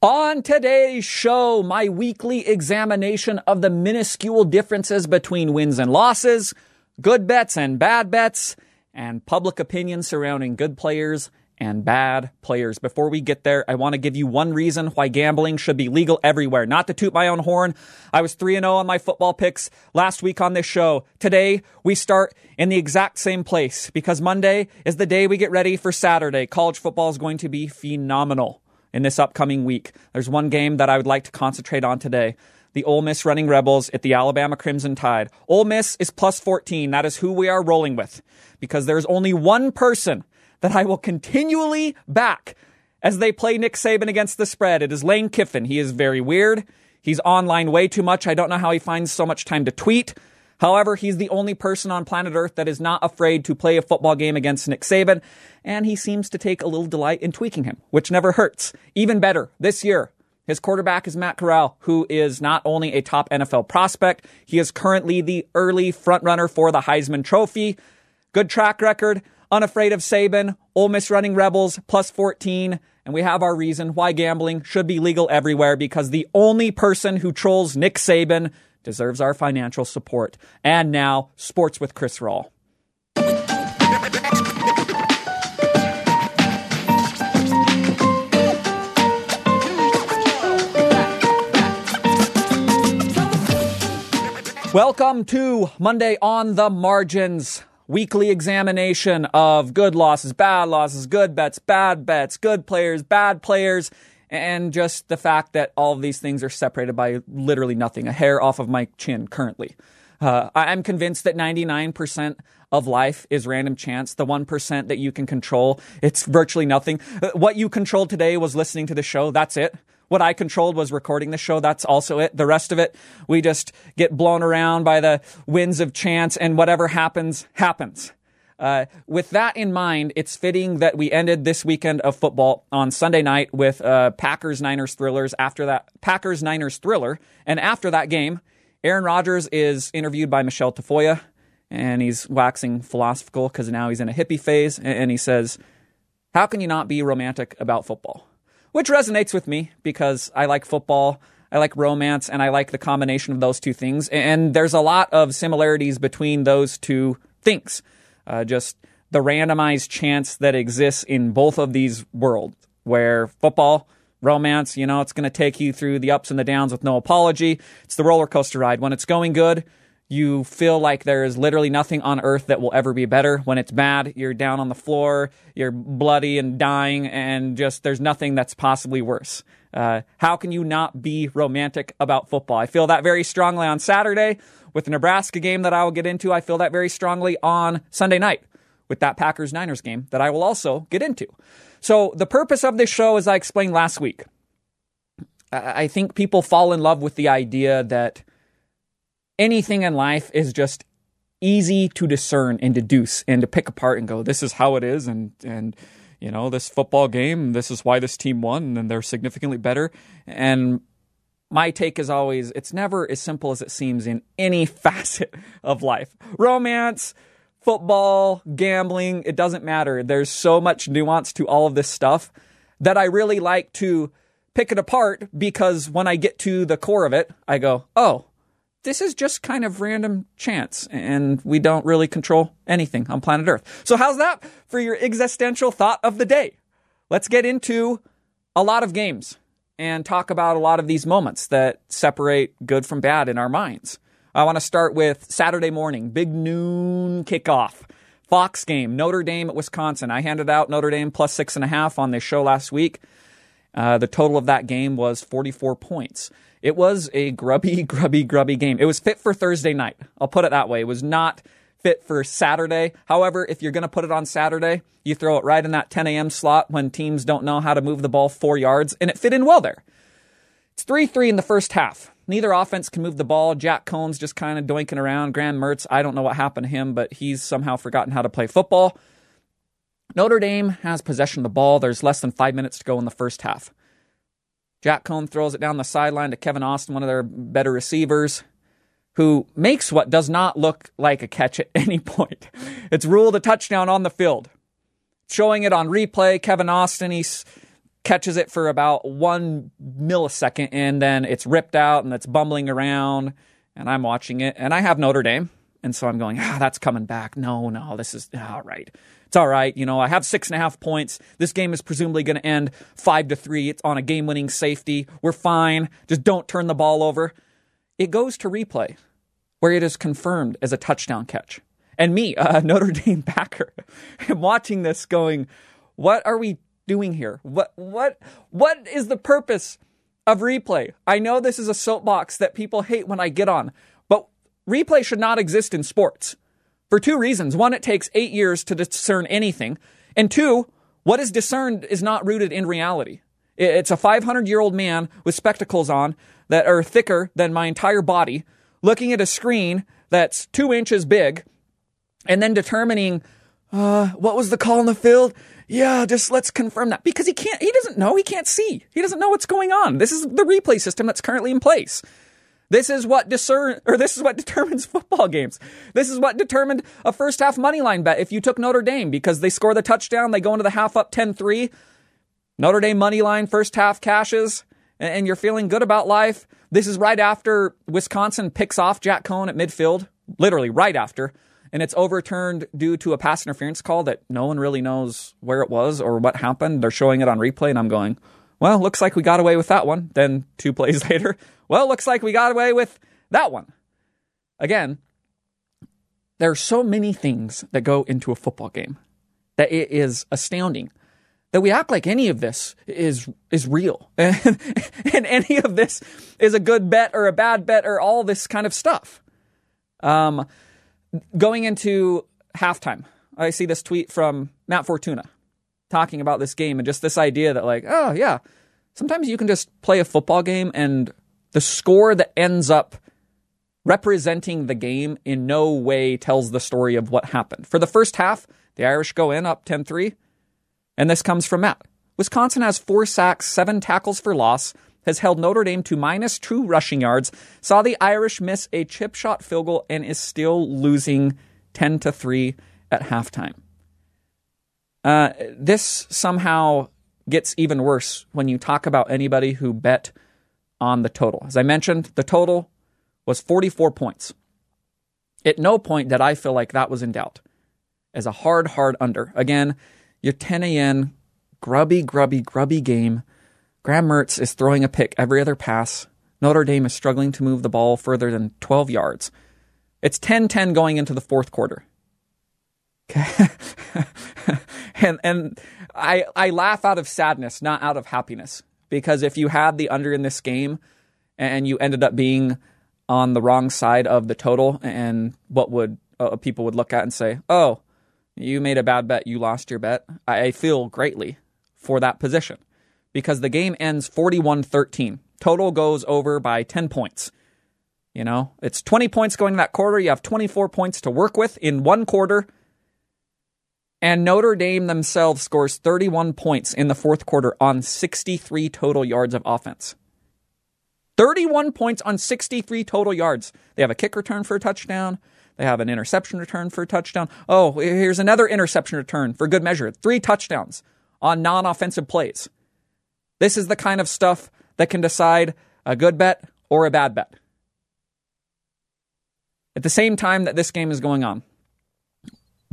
On today's show, my weekly examination of the minuscule differences between wins and losses, good bets and bad bets, and public opinion surrounding good players and bad players. Before we get there, I want to give you one reason why gambling should be legal everywhere. Not to toot my own horn. I was 3 0 on my football picks last week on this show. Today, we start in the exact same place because Monday is the day we get ready for Saturday. College football is going to be phenomenal in this upcoming week. There's one game that I would like to concentrate on today. The Ole Miss Running Rebels at the Alabama Crimson Tide. Ole Miss is plus 14. That is who we are rolling with because there's only one person that I will continually back as they play Nick Saban against the spread. It is Lane Kiffin. He is very weird. He's online way too much. I don't know how he finds so much time to tweet. However, he's the only person on planet Earth that is not afraid to play a football game against Nick Saban, and he seems to take a little delight in tweaking him, which never hurts. Even better, this year, his quarterback is Matt Corral, who is not only a top NFL prospect, he is currently the early frontrunner for the Heisman Trophy. Good track record, unafraid of Saban, Ole Miss running Rebels, plus 14. And we have our reason why gambling should be legal everywhere because the only person who trolls Nick Saban deserves our financial support. And now, sports with Chris Rawl. Welcome to Monday on the Margins weekly examination of good losses, bad losses, good bets, bad bets, good players, bad players, and just the fact that all of these things are separated by literally nothing, a hair off of my chin currently. Uh, I'm convinced that 99% of life is random chance. The 1% that you can control, it's virtually nothing. Uh, what you controlled today was listening to the show. That's it. What I controlled was recording the show. That's also it. The rest of it, we just get blown around by the winds of chance and whatever happens, happens. Uh, with that in mind, it's fitting that we ended this weekend of football on Sunday night with uh, Packers Niners thrillers. After that, Packers Niners thriller, and after that game, Aaron Rodgers is interviewed by Michelle Tafoya, and he's waxing philosophical because now he's in a hippie phase, and he says, "How can you not be romantic about football?" which resonates with me because I like football. I like romance and I like the combination of those two things. And there's a lot of similarities between those two things. Uh, just the randomized chance that exists in both of these worlds, where football, romance, you know, it's going to take you through the ups and the downs with no apology. It's the roller coaster ride. When it's going good, you feel like there is literally nothing on earth that will ever be better. When it's bad, you're down on the floor, you're bloody and dying, and just there's nothing that's possibly worse. Uh, how can you not be romantic about football? I feel that very strongly on Saturday with the Nebraska game that I will get into. I feel that very strongly on Sunday night with that Packers Niners game that I will also get into. So, the purpose of this show, as I explained last week, I think people fall in love with the idea that anything in life is just easy to discern and deduce and to pick apart and go, this is how it is, and and you know this football game, this is why this team won, and they're significantly better. And my take is always, it's never as simple as it seems in any facet of life. Romance, football, gambling, it doesn't matter. There's so much nuance to all of this stuff that I really like to pick it apart because when I get to the core of it, I go, oh, this is just kind of random chance and we don't really control anything on planet Earth. So how's that for your existential thought of the day? Let's get into a lot of games and talk about a lot of these moments that separate good from bad in our minds. I want to start with Saturday morning, big noon kickoff. Fox game, Notre Dame at Wisconsin. I handed out Notre Dame plus six and a half on this show last week. Uh, the total of that game was 44 points. It was a grubby, grubby, grubby game. It was fit for Thursday night. I'll put it that way. It was not fit for Saturday. However, if you're going to put it on Saturday, you throw it right in that 10 a.m. slot when teams don't know how to move the ball four yards, and it fit in well there. It's 3 3 in the first half. Neither offense can move the ball. Jack Coan's just kind of doinking around. Graham Mertz, I don't know what happened to him, but he's somehow forgotten how to play football. Notre Dame has possession of the ball. There's less than five minutes to go in the first half. Jack Coan throws it down the sideline to Kevin Austin, one of their better receivers, who makes what does not look like a catch at any point. It's ruled a touchdown on the field. Showing it on replay, Kevin Austin, he's catches it for about one millisecond, and then it's ripped out and it's bumbling around. And I'm watching it, and I have Notre Dame. And so I'm going, ah, that's coming back. No, no, this is all right. It's all right. You know, I have six and a half points. This game is presumably going to end five to three. It's on a game winning safety. We're fine. Just don't turn the ball over. It goes to replay where it is confirmed as a touchdown catch. And me, a uh, Notre Dame backer, am watching this going, what are we doing here? What what what is the purpose of replay? I know this is a soapbox that people hate when I get on, but replay should not exist in sports for two reasons. One, it takes eight years to discern anything, and two, what is discerned is not rooted in reality. It's a 500 year old man with spectacles on that are thicker than my entire body, looking at a screen that's two inches big, and then determining uh, what was the call in the field? Yeah, just let's confirm that because he can't, he doesn't know, he can't see, he doesn't know what's going on. This is the replay system that's currently in place. This is what discern, or this is what determines football games. This is what determined a first half money line bet. If you took Notre Dame because they score the touchdown, they go into the half up 10-3. Notre Dame money line first half cashes, and you're feeling good about life. This is right after Wisconsin picks off Jack Coan at midfield, literally right after and it's overturned due to a pass interference call that no one really knows where it was or what happened. They're showing it on replay, and I'm going, well, looks like we got away with that one. Then two plays later, well, looks like we got away with that one. Again, there are so many things that go into a football game that it is astounding that we act like any of this is is real and, and any of this is a good bet or a bad bet or all this kind of stuff. Um, going into halftime, I see this tweet from Matt Fortuna talking about this game and just this idea that, like, oh, yeah, sometimes you can just play a football game and the score that ends up representing the game in no way tells the story of what happened. For the first half, the Irish go in up 10 3, and this comes from Matt. Wisconsin has four sacks, seven tackles for loss, has held Notre Dame to minus two rushing yards, saw the Irish miss a chip shot field goal, and is still losing 10 to 3 at halftime. Uh, this somehow gets even worse when you talk about anybody who bet on the total. As I mentioned, the total was 44 points. At no point did I feel like that was in doubt as a hard, hard under. Again, your 10 a.m. grubby, grubby, grubby game Graham Mertz is throwing a pick every other pass. Notre Dame is struggling to move the ball further than 12 yards. It's 10 10 going into the fourth quarter. And and I, I laugh out of sadness, not out of happiness. Because if you had the under in this game and you ended up being on the wrong side of the total, and what would uh, people would look at and say, oh, you made a bad bet, you lost your bet, I feel greatly for that position because the game ends 41 13. Total goes over by 10 points. You know, it's 20 points going that quarter. You have 24 points to work with in one quarter. And Notre Dame themselves scores 31 points in the fourth quarter on 63 total yards of offense. 31 points on 63 total yards. They have a kick return for a touchdown. They have an interception return for a touchdown. Oh, here's another interception return for good measure. Three touchdowns on non offensive plays. This is the kind of stuff that can decide a good bet or a bad bet. At the same time that this game is going on,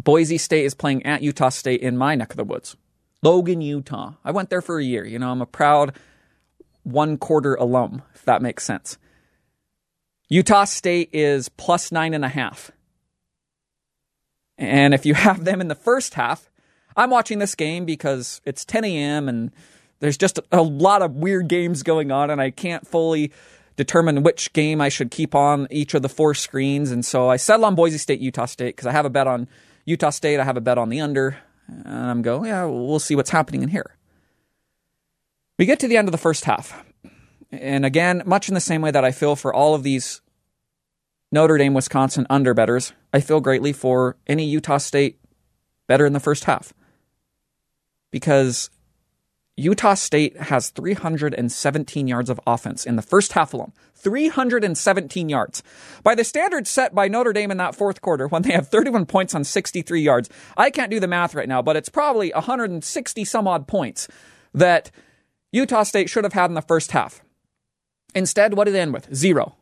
Boise State is playing at Utah State in my neck of the woods, Logan, Utah. I went there for a year. You know, I'm a proud one quarter alum, if that makes sense. Utah State is plus nine and a half. And if you have them in the first half, I'm watching this game because it's 10 a.m. and there's just a lot of weird games going on, and I can't fully determine which game I should keep on each of the four screens. And so I settle on Boise State, Utah State, because I have a bet on Utah State, I have a bet on the under, and I'm going, yeah, we'll see what's happening in here. We get to the end of the first half. And again, much in the same way that I feel for all of these Notre Dame, Wisconsin under bettors, I feel greatly for any Utah State bettor in the first half. Because Utah State has 317 yards of offense in the first half alone. 317 yards. By the standards set by Notre Dame in that fourth quarter, when they have 31 points on 63 yards, I can't do the math right now, but it's probably 160 some odd points that Utah State should have had in the first half. Instead, what did it end with? Zero.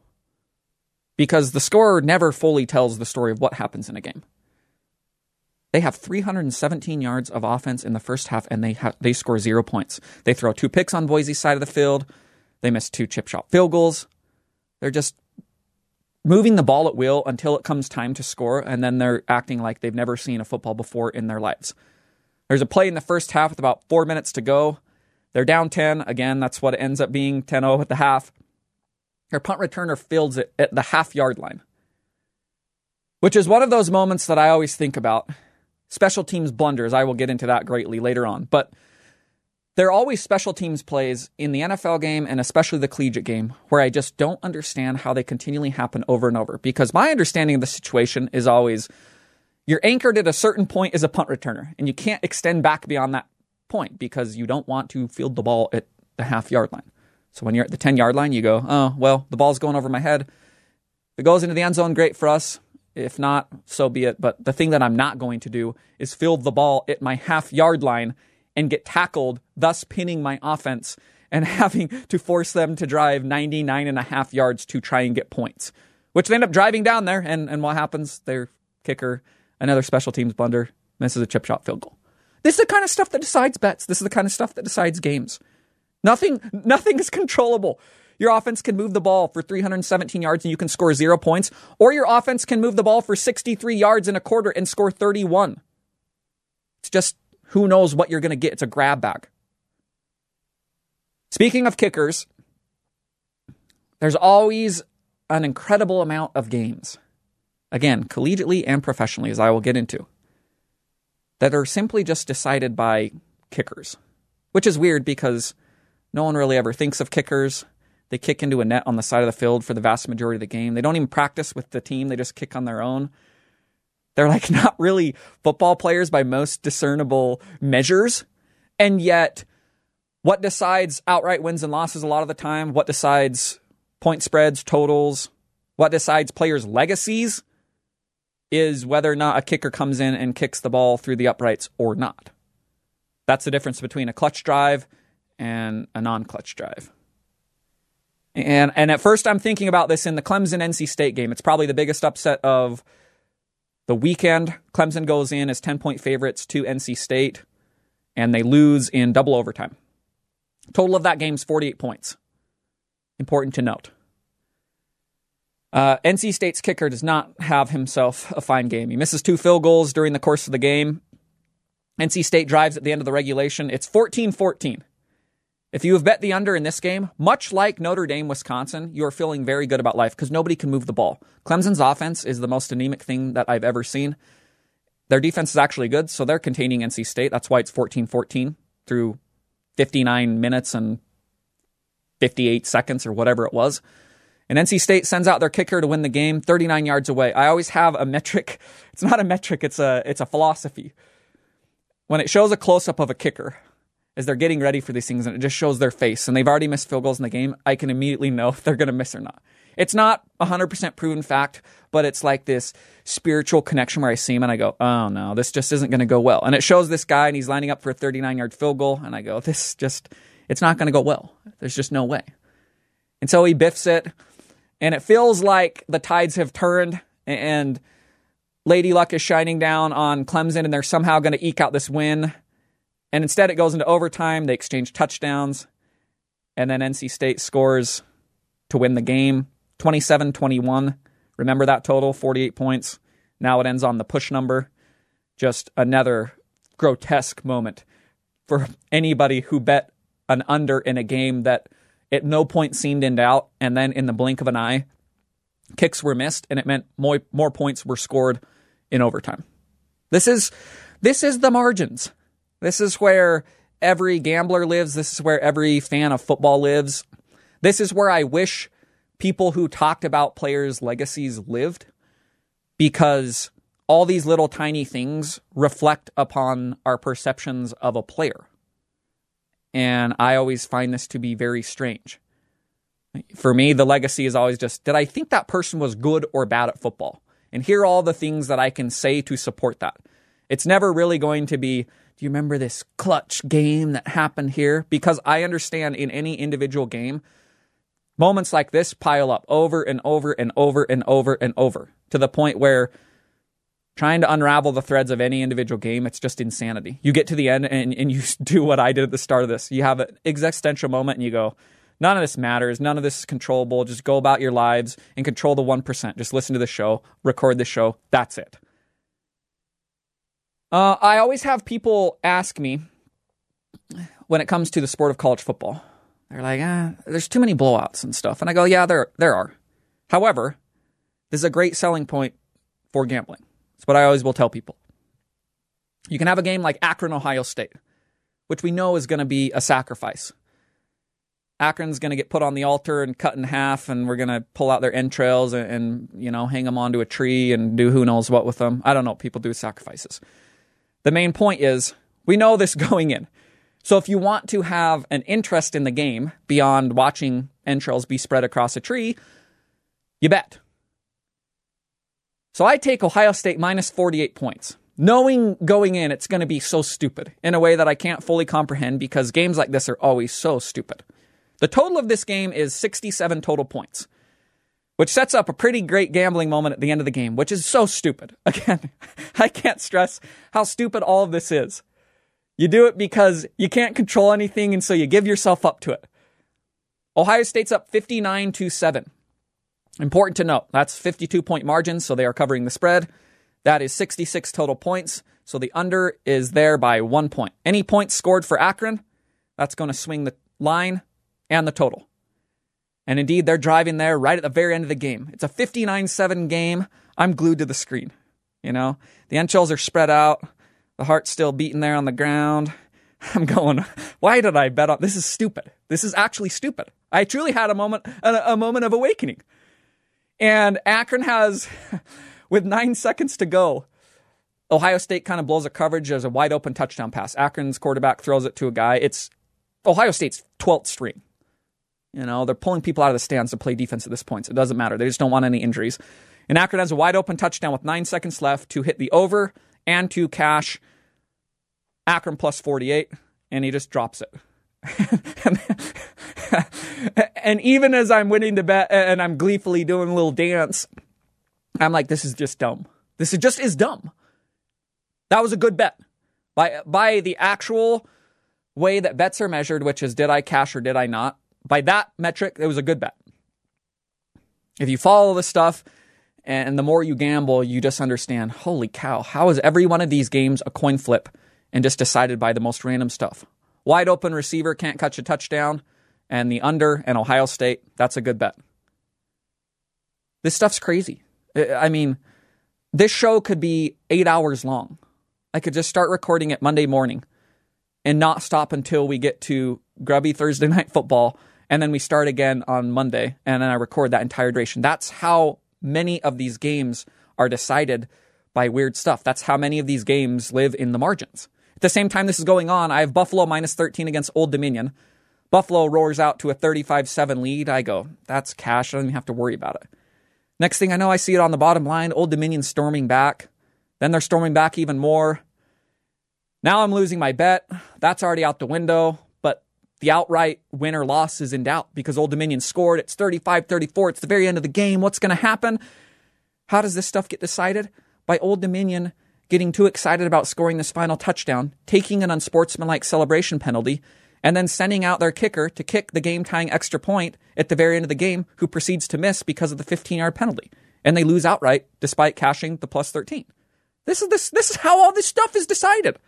Because the scorer never fully tells the story of what happens in a game. They have 317 yards of offense in the first half, and they ha- they score zero points. They throw two picks on Boise's side of the field. They miss two chip shot field goals. They're just moving the ball at will until it comes time to score, and then they're acting like they've never seen a football before in their lives. There's a play in the first half with about four minutes to go. They're down 10. Again, that's what it ends up being 10 0 at the half. Their punt returner fields it at the half yard line, which is one of those moments that I always think about. Special teams blunders, I will get into that greatly later on. But there are always special teams plays in the NFL game and especially the collegiate game where I just don't understand how they continually happen over and over. Because my understanding of the situation is always you're anchored at a certain point as a punt returner, and you can't extend back beyond that point because you don't want to field the ball at the half yard line. So when you're at the 10 yard line, you go, oh, well, the ball's going over my head. If it goes into the end zone, great for us. If not, so be it. But the thing that I'm not going to do is field the ball at my half yard line and get tackled, thus pinning my offense and having to force them to drive 99 and a half yards to try and get points, which they end up driving down there. And, and what happens? Their kicker another special teams blunder, misses a chip shot field goal. This is the kind of stuff that decides bets. This is the kind of stuff that decides games. Nothing, nothing is controllable. Your offense can move the ball for 317 yards and you can score zero points, or your offense can move the ball for 63 yards in a quarter and score 31. It's just who knows what you're going to get. It's a grab bag. Speaking of kickers, there's always an incredible amount of games again, collegiately and professionally, as I will get into, that are simply just decided by kickers, which is weird because no one really ever thinks of kickers. They kick into a net on the side of the field for the vast majority of the game. They don't even practice with the team, they just kick on their own. They're like not really football players by most discernible measures. And yet, what decides outright wins and losses a lot of the time, what decides point spreads, totals, what decides players' legacies is whether or not a kicker comes in and kicks the ball through the uprights or not. That's the difference between a clutch drive and a non clutch drive. And, and at first, I'm thinking about this in the Clemson NC State game. It's probably the biggest upset of the weekend. Clemson goes in as 10 point favorites to NC State, and they lose in double overtime. Total of that game is 48 points. Important to note. Uh, NC State's kicker does not have himself a fine game. He misses two field goals during the course of the game. NC State drives at the end of the regulation. It's 14 14. If you have bet the under in this game, much like Notre Dame, Wisconsin, you are feeling very good about life because nobody can move the ball. Clemson's offense is the most anemic thing that I've ever seen. Their defense is actually good, so they're containing NC State. That's why it's 14 14 through 59 minutes and 58 seconds or whatever it was. And NC State sends out their kicker to win the game 39 yards away. I always have a metric. It's not a metric, it's a it's a philosophy. When it shows a close up of a kicker as they're getting ready for these things and it just shows their face and they've already missed field goals in the game, I can immediately know if they're going to miss or not. It's not 100% proven fact, but it's like this spiritual connection where I see him and I go, oh no, this just isn't going to go well. And it shows this guy and he's lining up for a 39 yard field goal. And I go, this just, it's not going to go well. There's just no way. And so he biffs it. And it feels like the tides have turned and Lady Luck is shining down on Clemson and they're somehow going to eke out this win. And instead, it goes into overtime. They exchange touchdowns. And then NC State scores to win the game 27 21. Remember that total 48 points. Now it ends on the push number. Just another grotesque moment for anybody who bet an under in a game that at no point seemed in doubt. And then in the blink of an eye, kicks were missed, and it meant more, more points were scored in overtime. This is this is the margins. This is where every gambler lives. This is where every fan of football lives. This is where I wish people who talked about players' legacies lived because all these little tiny things reflect upon our perceptions of a player. And I always find this to be very strange. For me, the legacy is always just did I think that person was good or bad at football? And here are all the things that I can say to support that. It's never really going to be you remember this clutch game that happened here? Because I understand in any individual game, moments like this pile up over and over and over and over and over to the point where trying to unravel the threads of any individual game, it's just insanity. You get to the end and, and you do what I did at the start of this. You have an existential moment and you go, none of this matters. None of this is controllable. Just go about your lives and control the 1%. Just listen to the show, record the show. That's it. Uh, I always have people ask me when it comes to the sport of college football. They're like, ah, there's too many blowouts and stuff. And I go, yeah, there, there are. However, this is a great selling point for gambling. It's what I always will tell people. You can have a game like Akron, Ohio State, which we know is going to be a sacrifice. Akron's going to get put on the altar and cut in half, and we're going to pull out their entrails and, and, you know hang them onto a tree and do who knows what with them. I don't know what people do sacrifices. The main point is we know this going in. So if you want to have an interest in the game beyond watching entrails be spread across a tree, you bet. So I take Ohio State minus 48 points, knowing going in it's going to be so stupid in a way that I can't fully comprehend because games like this are always so stupid. The total of this game is 67 total points which sets up a pretty great gambling moment at the end of the game, which is so stupid. Again, I can't stress how stupid all of this is. You do it because you can't control anything, and so you give yourself up to it. Ohio State's up 59 to 7. Important to note, that's 52 point margin, so they are covering the spread. That is 66 total points, so the under is there by one point. Any points scored for Akron, that's going to swing the line and the total. And indeed, they're driving there right at the very end of the game. It's a 59 7 game. I'm glued to the screen. You know, the end are spread out, the heart's still beating there on the ground. I'm going, why did I bet on this? Is stupid. This is actually stupid. I truly had a moment, a, a moment of awakening. And Akron has, with nine seconds to go, Ohio State kind of blows a coverage as a wide open touchdown pass. Akron's quarterback throws it to a guy. It's Ohio State's 12th string. You know, they're pulling people out of the stands to play defense at this point. So it doesn't matter. They just don't want any injuries. And Akron has a wide open touchdown with nine seconds left to hit the over and to cash Akron plus 48. And he just drops it. and even as I'm winning the bet and I'm gleefully doing a little dance, I'm like, this is just dumb. This is just is dumb. That was a good bet. By by the actual way that bets are measured, which is did I cash or did I not, by that metric, it was a good bet. If you follow the stuff and the more you gamble, you just understand, holy cow, how is every one of these games a coin flip and just decided by the most random stuff? Wide open receiver can't catch a touchdown, and the under and Ohio State, that's a good bet. This stuff's crazy. I mean, this show could be eight hours long. I could just start recording it Monday morning and not stop until we get to grubby Thursday night football and then we start again on Monday, and then I record that entire duration. That's how many of these games are decided by weird stuff. That's how many of these games live in the margins. At the same time this is going on, I have Buffalo minus 13 against Old Dominion. Buffalo roars out to a 35 7 lead. I go, that's cash. I don't even have to worry about it. Next thing I know, I see it on the bottom line. Old Dominion storming back. Then they're storming back even more. Now I'm losing my bet. That's already out the window the outright win or loss is in doubt because Old Dominion scored. It's 35 34. It's the very end of the game. What's going to happen? How does this stuff get decided? By Old Dominion getting too excited about scoring this final touchdown, taking an unsportsmanlike celebration penalty, and then sending out their kicker to kick the game tying extra point at the very end of the game, who proceeds to miss because of the 15 yard penalty. And they lose outright despite cashing the plus 13. This is this this is how all this stuff is decided.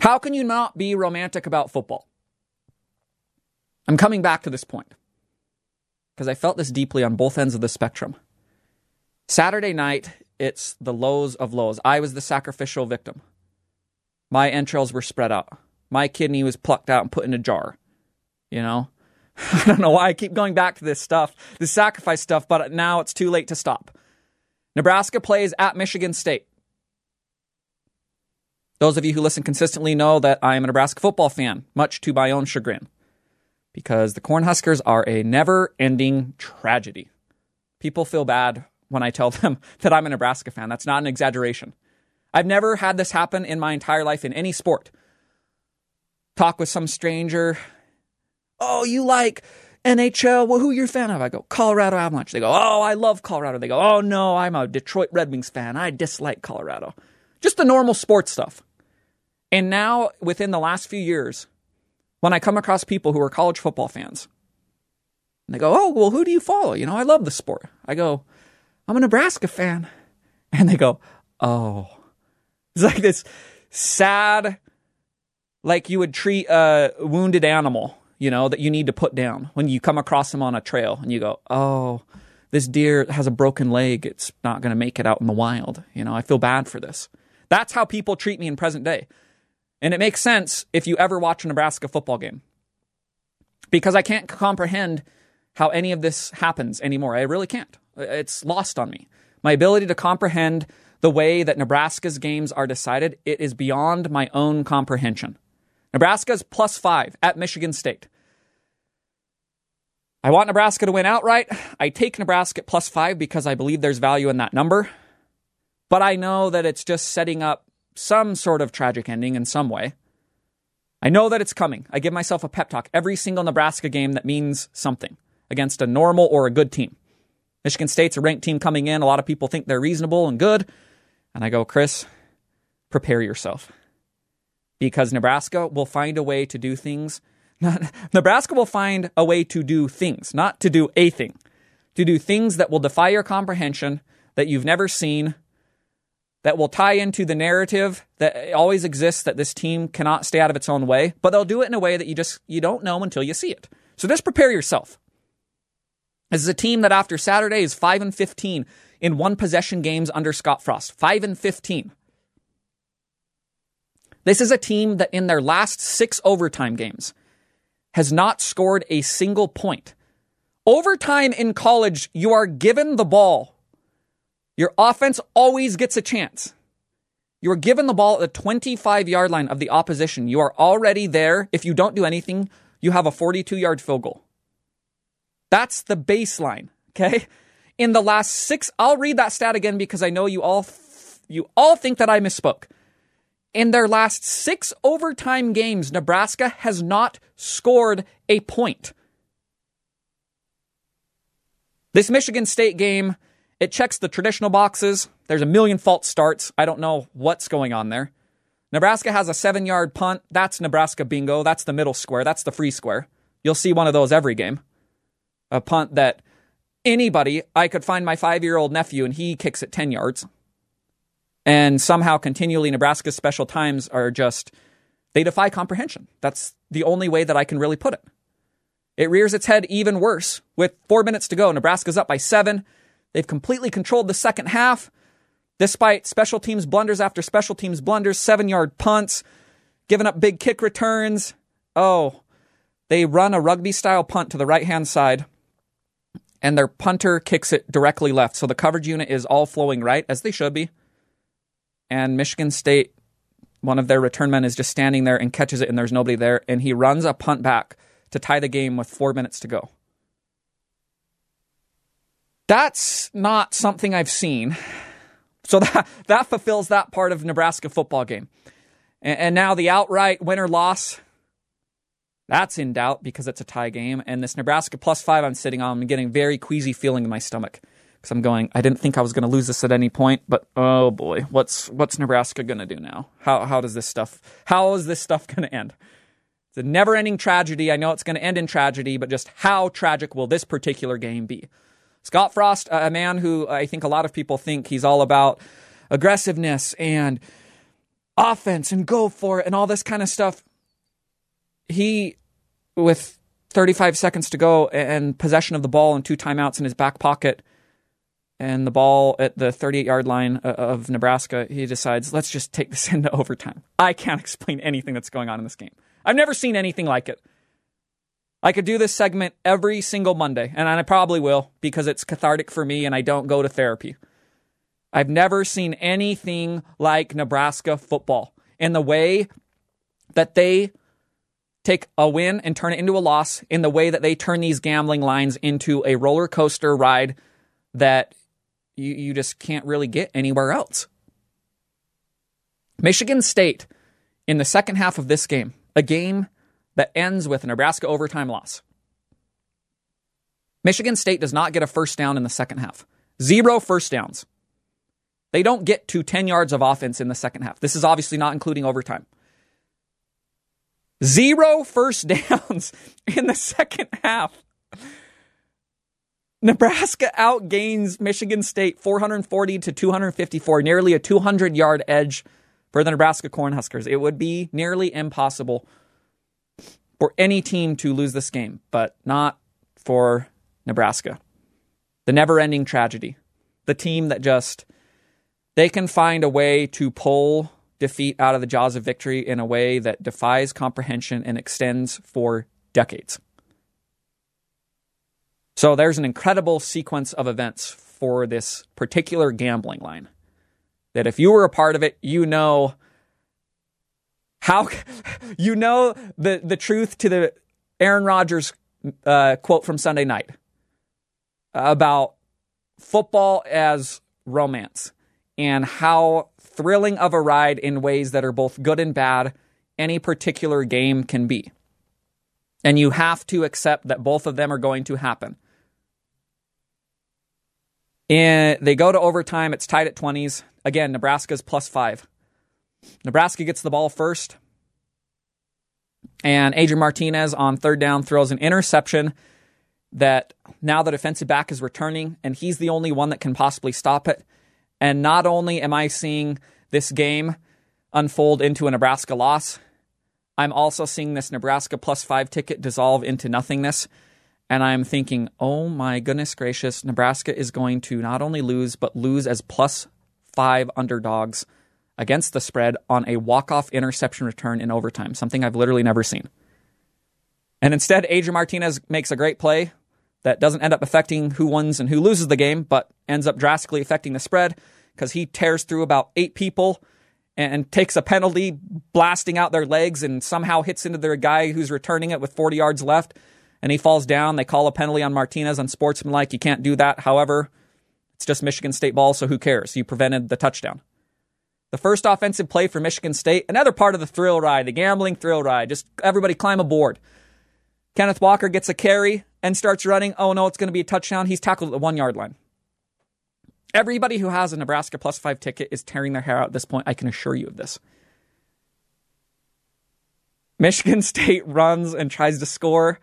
How can you not be romantic about football? I'm coming back to this point because I felt this deeply on both ends of the spectrum. Saturday night, it's the lows of lows. I was the sacrificial victim. My entrails were spread out. My kidney was plucked out and put in a jar. You know? I don't know why I keep going back to this stuff, this sacrifice stuff, but now it's too late to stop. Nebraska plays at Michigan State. Those of you who listen consistently know that I am a Nebraska football fan, much to my own chagrin, because the Cornhuskers are a never ending tragedy. People feel bad when I tell them that I'm a Nebraska fan. That's not an exaggeration. I've never had this happen in my entire life in any sport. Talk with some stranger. Oh, you like NHL? Well, who are you a fan of? I go, Colorado Avalanche. They go, oh, I love Colorado. They go, oh, no, I'm a Detroit Red Wings fan. I dislike Colorado. Just the normal sports stuff. And now, within the last few years, when I come across people who are college football fans, and they go, oh, well, who do you follow? You know, I love the sport. I go, I'm a Nebraska fan. And they go, oh. It's like this sad, like you would treat a wounded animal you know, that you need to put down when you come across them on a trail and you go, oh, this deer has a broken leg. It's not going to make it out in the wild. You know, I feel bad for this. That's how people treat me in present day. And it makes sense if you ever watch a Nebraska football game because I can't comprehend how any of this happens anymore. I really can't. It's lost on me. My ability to comprehend the way that Nebraska's games are decided, it is beyond my own comprehension. Nebraska's plus five at Michigan State. I want Nebraska to win outright. I take Nebraska at plus five because I believe there's value in that number. But I know that it's just setting up some sort of tragic ending in some way. I know that it's coming. I give myself a pep talk every single Nebraska game that means something against a normal or a good team. Michigan State's a ranked team coming in. A lot of people think they're reasonable and good. And I go, Chris, prepare yourself because Nebraska will find a way to do things. Nebraska will find a way to do things, not to do a thing, to do things that will defy your comprehension, that you've never seen, that will tie into the narrative that always exists that this team cannot stay out of its own way, but they'll do it in a way that you just you don't know until you see it. So just prepare yourself. This is a team that after Saturday is 5 and 15 in one possession games under Scott Frost. 5 and 15. This is a team that in their last six overtime games has not scored a single point. Overtime in college, you are given the ball. Your offense always gets a chance. You are given the ball at the 25 yard line of the opposition. You are already there. If you don't do anything, you have a 42 yard field goal. That's the baseline. Okay. In the last six, I'll read that stat again because I know you all, you all think that I misspoke. In their last six overtime games, Nebraska has not scored a point. This Michigan State game, it checks the traditional boxes. There's a million false starts. I don't know what's going on there. Nebraska has a seven yard punt. That's Nebraska bingo. That's the middle square. That's the free square. You'll see one of those every game. A punt that anybody, I could find my five year old nephew and he kicks it 10 yards. And somehow, continually, Nebraska's special times are just, they defy comprehension. That's the only way that I can really put it. It rears its head even worse. With four minutes to go, Nebraska's up by seven. They've completely controlled the second half, despite special teams blunders after special teams blunders, seven yard punts, giving up big kick returns. Oh, they run a rugby style punt to the right hand side, and their punter kicks it directly left. So the coverage unit is all flowing right, as they should be and Michigan State, one of their return men is just standing there and catches it, and there's nobody there, and he runs a punt back to tie the game with four minutes to go. That's not something I've seen. So that, that fulfills that part of Nebraska football game. And, and now the outright winner loss, that's in doubt because it's a tie game. And this Nebraska plus five I'm sitting on, I'm getting very queasy feeling in my stomach because I'm going. I didn't think I was going to lose this at any point, but oh boy, what's what's Nebraska going to do now? How how does this stuff? How is this stuff going to end? It's a never-ending tragedy. I know it's going to end in tragedy, but just how tragic will this particular game be? Scott Frost, a man who I think a lot of people think he's all about aggressiveness and offense and go for it and all this kind of stuff. He, with 35 seconds to go and possession of the ball and two timeouts in his back pocket, and the ball at the 38 yard line uh, of Nebraska, he decides, let's just take this into overtime. I can't explain anything that's going on in this game. I've never seen anything like it. I could do this segment every single Monday, and I probably will because it's cathartic for me and I don't go to therapy. I've never seen anything like Nebraska football in the way that they take a win and turn it into a loss, in the way that they turn these gambling lines into a roller coaster ride that you, you just can't really get anywhere else. Michigan State in the second half of this game, a game that ends with a Nebraska overtime loss. Michigan State does not get a first down in the second half. Zero first downs. They don't get to 10 yards of offense in the second half. This is obviously not including overtime. Zero first downs in the second half. Nebraska outgains Michigan State 440 to 254, nearly a 200 yard edge for the Nebraska Cornhuskers. It would be nearly impossible for any team to lose this game, but not for Nebraska. The never ending tragedy. The team that just, they can find a way to pull defeat out of the jaws of victory in a way that defies comprehension and extends for decades. So there's an incredible sequence of events for this particular gambling line that if you were a part of it, you know how you know the the truth to the Aaron Rodgers uh, quote from Sunday night about football as romance and how thrilling of a ride in ways that are both good and bad any particular game can be. And you have to accept that both of them are going to happen. And they go to overtime. It's tied at 20s. Again, Nebraska's plus five. Nebraska gets the ball first. And Adrian Martinez on third down throws an interception that now the defensive back is returning, and he's the only one that can possibly stop it. And not only am I seeing this game unfold into a Nebraska loss, I'm also seeing this Nebraska plus five ticket dissolve into nothingness. And I'm thinking, oh my goodness gracious, Nebraska is going to not only lose, but lose as plus five underdogs against the spread on a walk-off interception return in overtime, something I've literally never seen. And instead, Adrian Martinez makes a great play that doesn't end up affecting who wins and who loses the game, but ends up drastically affecting the spread because he tears through about eight people and takes a penalty, blasting out their legs, and somehow hits into their guy who's returning it with 40 yards left. And he falls down. They call a penalty on Martinez unsportsmanlike. You can't do that. However, it's just Michigan State ball, so who cares? You prevented the touchdown. The first offensive play for Michigan State, another part of the thrill ride, the gambling thrill ride. Just everybody climb aboard. Kenneth Walker gets a carry and starts running. Oh no, it's going to be a touchdown. He's tackled at the one yard line. Everybody who has a Nebraska plus five ticket is tearing their hair out at this point. I can assure you of this. Michigan State runs and tries to score.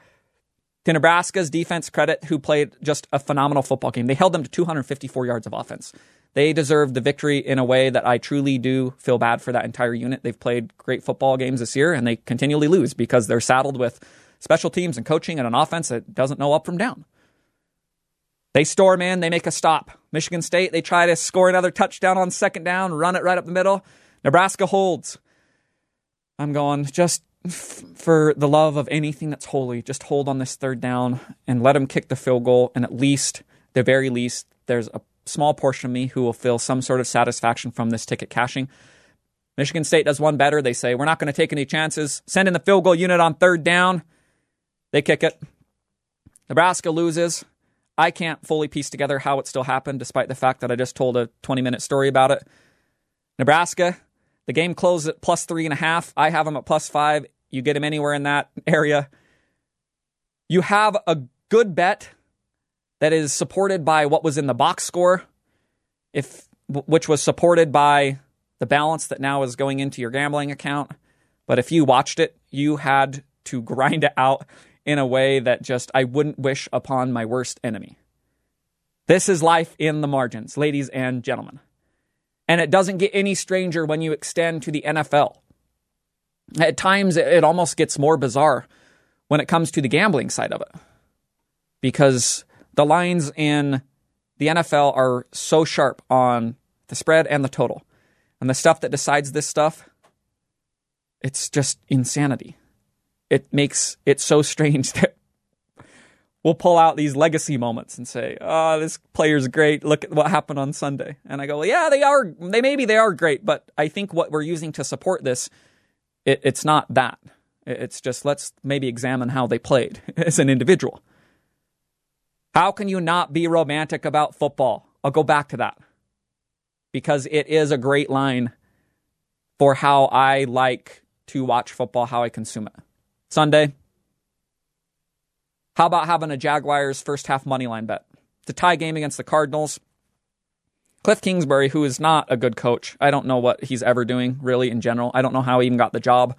To Nebraska's defense credit, who played just a phenomenal football game. They held them to 254 yards of offense. They deserve the victory in a way that I truly do feel bad for that entire unit. They've played great football games this year and they continually lose because they're saddled with special teams and coaching and an offense that doesn't know up from down. They storm in, they make a stop. Michigan State, they try to score another touchdown on second down, run it right up the middle. Nebraska holds. I'm going, just f- for the love of anything that's holy, just hold on this third down and let them kick the field goal. And at least, the very least, there's a small portion of me who will feel some sort of satisfaction from this ticket cashing. Michigan State does one better. They say, we're not going to take any chances. Send in the field goal unit on third down. They kick it. Nebraska loses. I can't fully piece together how it still happened, despite the fact that I just told a 20 minute story about it. Nebraska, the game closed at plus three and a half. I have them at plus five. You get them anywhere in that area. You have a good bet that is supported by what was in the box score, if which was supported by the balance that now is going into your gambling account. But if you watched it, you had to grind it out in a way that just I wouldn't wish upon my worst enemy. This is life in the margins, ladies and gentlemen. And it doesn't get any stranger when you extend to the NFL. At times, it almost gets more bizarre when it comes to the gambling side of it. Because the lines in the NFL are so sharp on the spread and the total. And the stuff that decides this stuff, it's just insanity it makes it so strange that we'll pull out these legacy moments and say, "Oh, this player's great. Look at what happened on Sunday." And I go, well, "Yeah, they are. They maybe they are great, but I think what we're using to support this, it, it's not that. It's just let's maybe examine how they played as an individual. How can you not be romantic about football? I'll go back to that because it is a great line for how I like to watch football, how I consume it. Sunday. How about having a Jaguars first half money line bet? A tie game against the Cardinals. Cliff Kingsbury, who is not a good coach, I don't know what he's ever doing really in general. I don't know how he even got the job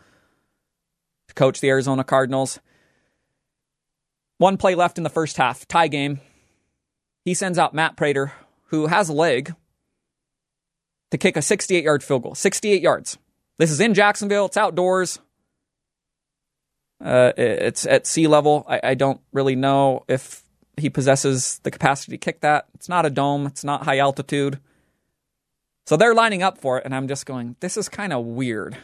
to coach the Arizona Cardinals. One play left in the first half, tie game. He sends out Matt Prater, who has a leg, to kick a 68 yard field goal. 68 yards. This is in Jacksonville, it's outdoors. Uh, it's at sea level. I, I don't really know if he possesses the capacity to kick that. It's not a dome, it's not high altitude. So they're lining up for it, and I'm just going, this is kind of weird.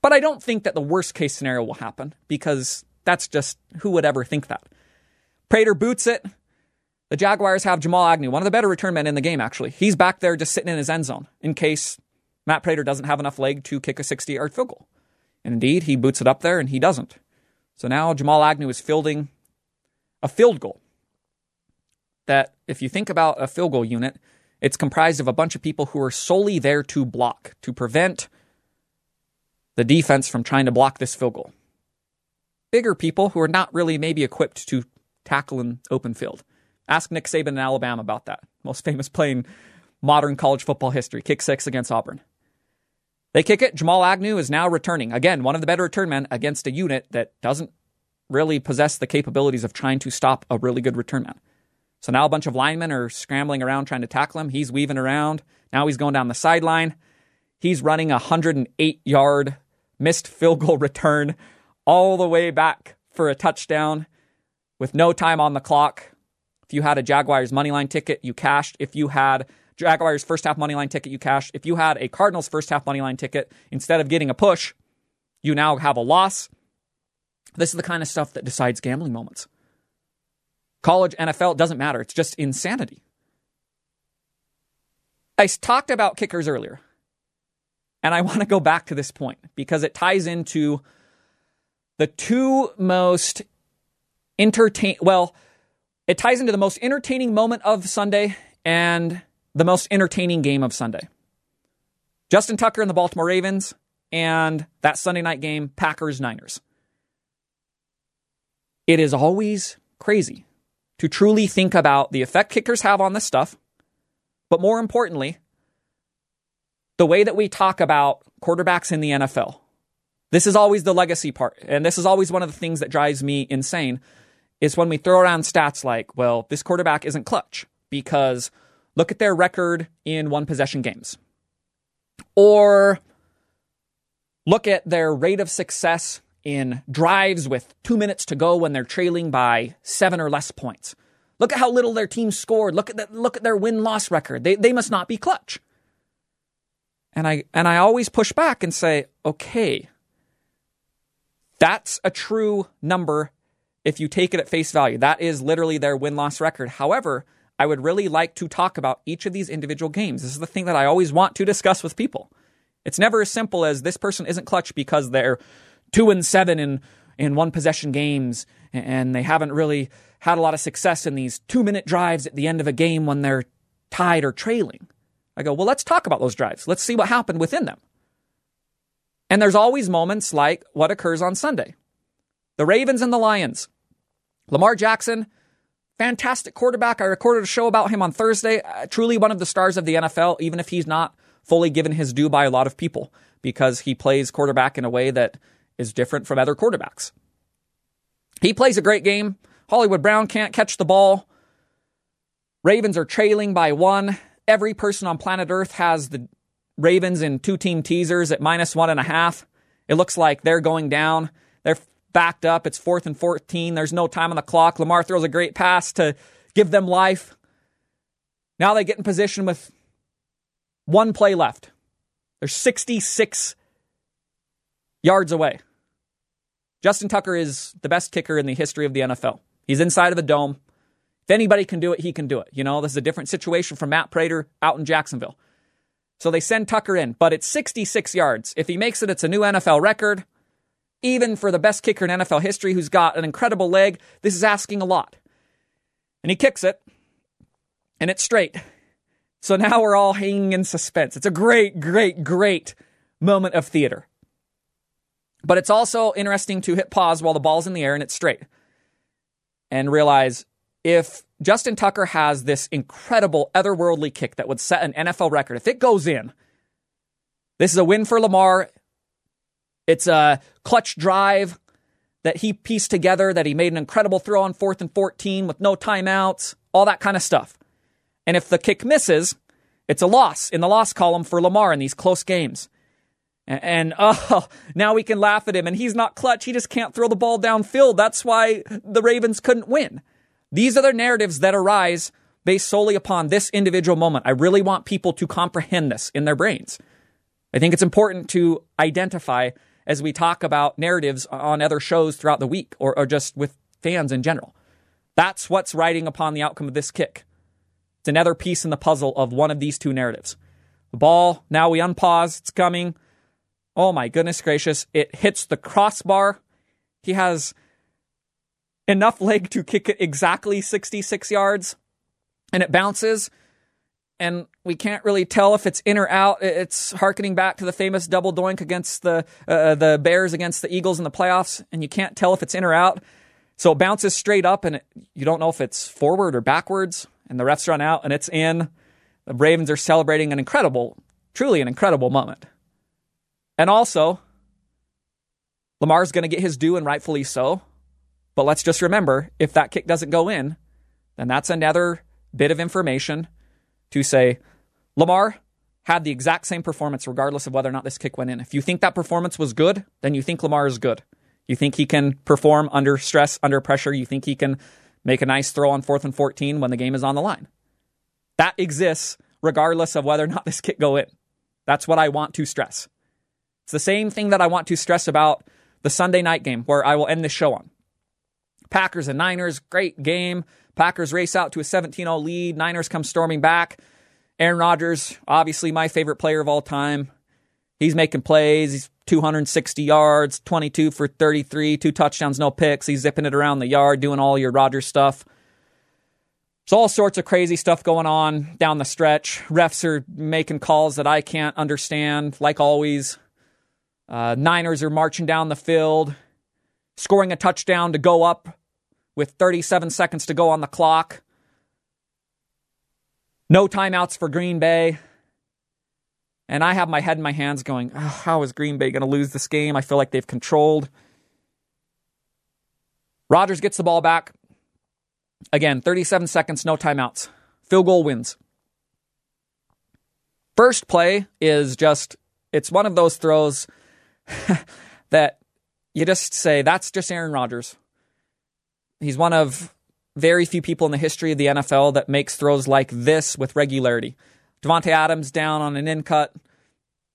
But I don't think that the worst case scenario will happen because that's just who would ever think that. Prater boots it. The Jaguars have Jamal Agnew, one of the better return men in the game, actually. He's back there just sitting in his end zone in case Matt Prater doesn't have enough leg to kick a 60 yard field goal. And indeed, he boots it up there and he doesn't. So now Jamal Agnew is fielding a field goal. That, if you think about a field goal unit, it's comprised of a bunch of people who are solely there to block, to prevent the defense from trying to block this field goal. Bigger people who are not really maybe equipped to tackle in open field. Ask Nick Saban in Alabama about that. Most famous play in modern college football history. Kick six against Auburn. They kick it. Jamal Agnew is now returning. Again, one of the better return men against a unit that doesn't really possess the capabilities of trying to stop a really good return man. So now a bunch of linemen are scrambling around trying to tackle him. He's weaving around. Now he's going down the sideline. He's running a 108 yard missed field goal return all the way back for a touchdown with no time on the clock. If you had a Jaguars money line ticket, you cashed. If you had Jaguars first half money line ticket, you cashed. If you had a Cardinals first half money line ticket, instead of getting a push, you now have a loss. This is the kind of stuff that decides gambling moments. College, NFL, doesn't matter. It's just insanity. I talked about kickers earlier, and I want to go back to this point because it ties into the two most entertain well, it ties into the most entertaining moment of Sunday and the most entertaining game of Sunday. Justin Tucker and the Baltimore Ravens and that Sunday night game, Packers Niners. It is always crazy to truly think about the effect kickers have on this stuff, but more importantly, the way that we talk about quarterbacks in the NFL. This is always the legacy part, and this is always one of the things that drives me insane is when we throw around stats like, well, this quarterback isn't clutch because look at their record in one possession games. Or look at their rate of success in drives with two minutes to go when they're trailing by seven or less points. Look at how little their team scored. Look at the, look at their win loss record. They they must not be clutch. And I and I always push back and say, okay, that's a true number if you take it at face value. That is literally their win loss record. However, I would really like to talk about each of these individual games. This is the thing that I always want to discuss with people. It's never as simple as this person isn't clutch because they're two and seven in in one possession games and they haven't really had a lot of success in these two minute drives at the end of a game when they're tied or trailing. I go, well, let's talk about those drives. Let's see what happened within them. And there's always moments like what occurs on Sunday. The Ravens and the Lions. Lamar Jackson, fantastic quarterback. I recorded a show about him on Thursday. Uh, truly one of the stars of the NFL, even if he's not fully given his due by a lot of people because he plays quarterback in a way that is different from other quarterbacks. He plays a great game. Hollywood Brown can't catch the ball. Ravens are trailing by one. Every person on planet Earth has the Ravens in two team teasers at minus one and a half. It looks like they're going down. They're backed up. It's fourth and 14. There's no time on the clock. Lamar throws a great pass to give them life. Now they get in position with one play left. They're 66 yards away. Justin Tucker is the best kicker in the history of the NFL. He's inside of the dome. If anybody can do it, he can do it. You know, this is a different situation from Matt Prater out in Jacksonville. So they send Tucker in, but it's 66 yards. If he makes it, it's a new NFL record. Even for the best kicker in NFL history who's got an incredible leg, this is asking a lot. And he kicks it, and it's straight. So now we're all hanging in suspense. It's a great, great, great moment of theater. But it's also interesting to hit pause while the ball's in the air and it's straight and realize if Justin Tucker has this incredible otherworldly kick that would set an NFL record, if it goes in, this is a win for Lamar. It's a clutch drive that he pieced together, that he made an incredible throw on fourth and 14 with no timeouts, all that kind of stuff. And if the kick misses, it's a loss in the loss column for Lamar in these close games. And, and oh, now we can laugh at him, and he's not clutch. He just can't throw the ball downfield. That's why the Ravens couldn't win. These are the narratives that arise based solely upon this individual moment. I really want people to comprehend this in their brains. I think it's important to identify as we talk about narratives on other shows throughout the week or, or just with fans in general. That's what's riding upon the outcome of this kick. It's another piece in the puzzle of one of these two narratives. The ball, now we unpause, it's coming. Oh my goodness gracious. It hits the crossbar. He has enough leg to kick it exactly 66 yards and it bounces and we can't really tell if it's in or out. It's harkening back to the famous double doink against the uh, the Bears against the Eagles in the playoffs, and you can't tell if it's in or out. So it bounces straight up, and it, you don't know if it's forward or backwards. And the refs run out, and it's in. The Ravens are celebrating an incredible, truly an incredible moment. And also, Lamar's going to get his due, and rightfully so. But let's just remember if that kick doesn't go in, then that's another bit of information to say Lamar had the exact same performance regardless of whether or not this kick went in. If you think that performance was good, then you think Lamar is good. You think he can perform under stress, under pressure. You think he can make a nice throw on fourth and 14 when the game is on the line. That exists regardless of whether or not this kick go in. That's what I want to stress. It's the same thing that I want to stress about the Sunday night game where I will end this show on. Packers and Niners, great game. Packers race out to a 17 0 lead. Niners come storming back. Aaron Rodgers, obviously my favorite player of all time. He's making plays. He's 260 yards, 22 for 33, two touchdowns, no picks. He's zipping it around the yard, doing all your Rodgers stuff. There's all sorts of crazy stuff going on down the stretch. Refs are making calls that I can't understand, like always. Uh, Niners are marching down the field, scoring a touchdown to go up with 37 seconds to go on the clock. No timeouts for Green Bay. And I have my head in my hands going, oh, how is Green Bay going to lose this game? I feel like they've controlled. Rodgers gets the ball back. Again, 37 seconds, no timeouts. Field goal wins. First play is just, it's one of those throws that you just say, that's just Aaron Rodgers. He's one of very few people in the history of the NFL that makes throws like this with regularity. Davante Adams down on an in cut,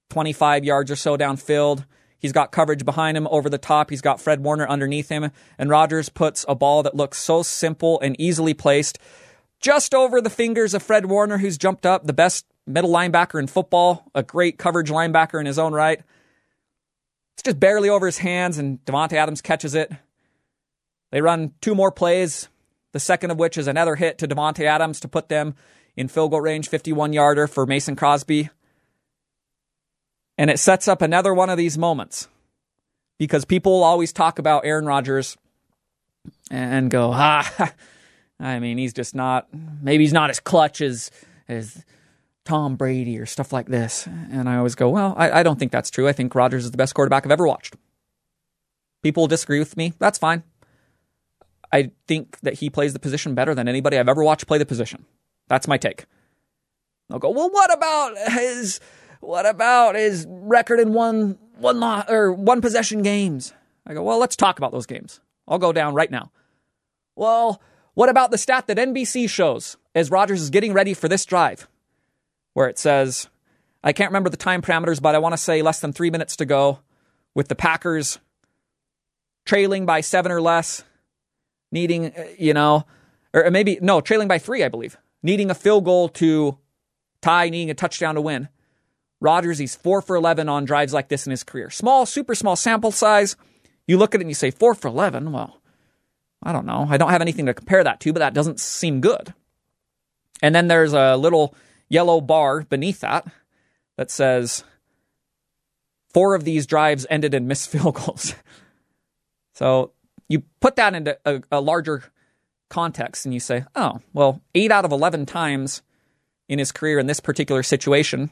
25 yards or so downfield. He's got coverage behind him over the top. He's got Fred Warner underneath him. And Rodgers puts a ball that looks so simple and easily placed just over the fingers of Fred Warner, who's jumped up, the best middle linebacker in football, a great coverage linebacker in his own right. It's just barely over his hands, and Davante Adams catches it. They run two more plays, the second of which is another hit to Davante Adams to put them in field goal range, 51 yarder for Mason Crosby. And it sets up another one of these moments because people always talk about Aaron Rodgers and go, ah, I mean, he's just not, maybe he's not as clutch as, as Tom Brady or stuff like this. And I always go, well, I, I don't think that's true. I think Rodgers is the best quarterback I've ever watched. People disagree with me. That's fine. I think that he plays the position better than anybody I've ever watched play the position. That's my take. They'll go, well, what about his, what about his record in one, one lot or one possession games? I go, well, let's talk about those games. I'll go down right now. Well, what about the stat that NBC shows as Rodgers is getting ready for this drive, where it says, I can't remember the time parameters, but I want to say less than three minutes to go, with the Packers trailing by seven or less, needing, uh, you know, or maybe, no, trailing by three, I believe, needing a field goal to tie, needing a touchdown to win. Rodgers, he's four for 11 on drives like this in his career. Small, super small sample size. You look at it and you say, four for 11? Well, I don't know. I don't have anything to compare that to, but that doesn't seem good. And then there's a little yellow bar beneath that that says four of these drives ended in missed field goals. so you put that into a, a larger context and you say, oh, well, eight out of 11 times in his career in this particular situation,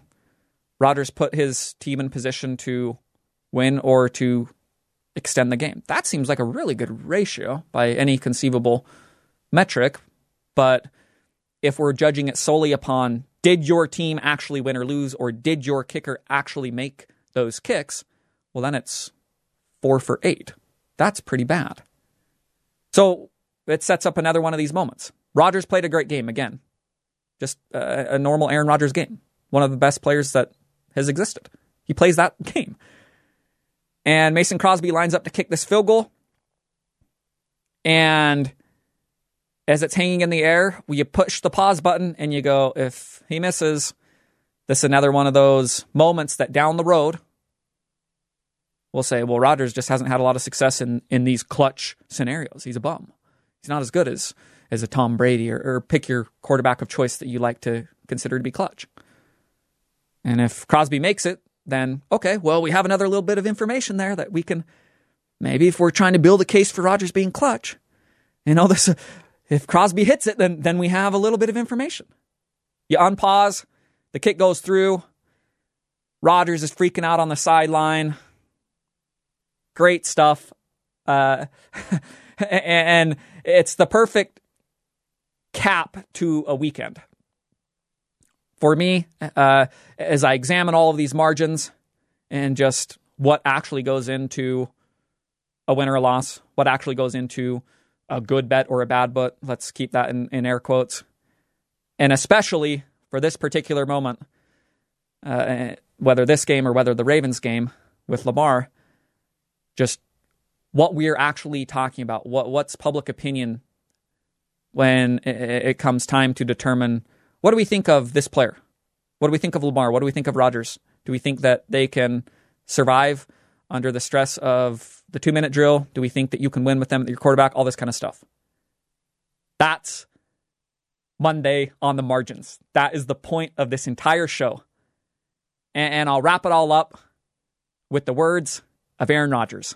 Rodgers put his team in position to win or to extend the game. That seems like a really good ratio by any conceivable metric. But if we're judging it solely upon did your team actually win or lose, or did your kicker actually make those kicks, well, then it's four for eight. That's pretty bad. So it sets up another one of these moments. Rodgers played a great game again. Just a, a normal Aaron Rodgers game. One of the best players that has existed. He plays that game. And Mason Crosby lines up to kick this field goal. And as it's hanging in the air, you push the pause button and you go, if he misses, this is another one of those moments that down the road, we'll say, well, Rodgers just hasn't had a lot of success in, in these clutch scenarios. He's a bum. He's not as good as, as a Tom Brady or, or pick your quarterback of choice that you like to consider to be clutch. And if Crosby makes it, then okay, well, we have another little bit of information there that we can maybe if we're trying to build a case for Rodgers being clutch, you know, this if Crosby hits it, then then we have a little bit of information. You unpause, the kick goes through. Rodgers is freaking out on the sideline. Great stuff. Uh, and it's the perfect cap to a weekend. For me, uh, as I examine all of these margins and just what actually goes into a win or a loss, what actually goes into a good bet or a bad bet. Let's keep that in, in air quotes. And especially for this particular moment, uh, whether this game or whether the Ravens game with Lamar, just what we're actually talking about. What what's public opinion when it, comes time to determine what do we think of this player? What do we think of Lamar? What do we think of Rodgers? Do we think that they can survive under the stress of the two minute drill? Do we think that you can win with them your quarterback? All this kind of stuff. That's Monday on the margins. That is the point of this entire show. And I'll wrap it all up with the words of Aaron Rodgers.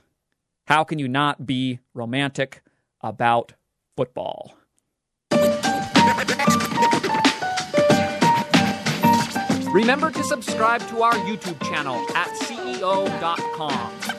How can you not be romantic about football? Remember to subscribe to our YouTube channel at CEO.com.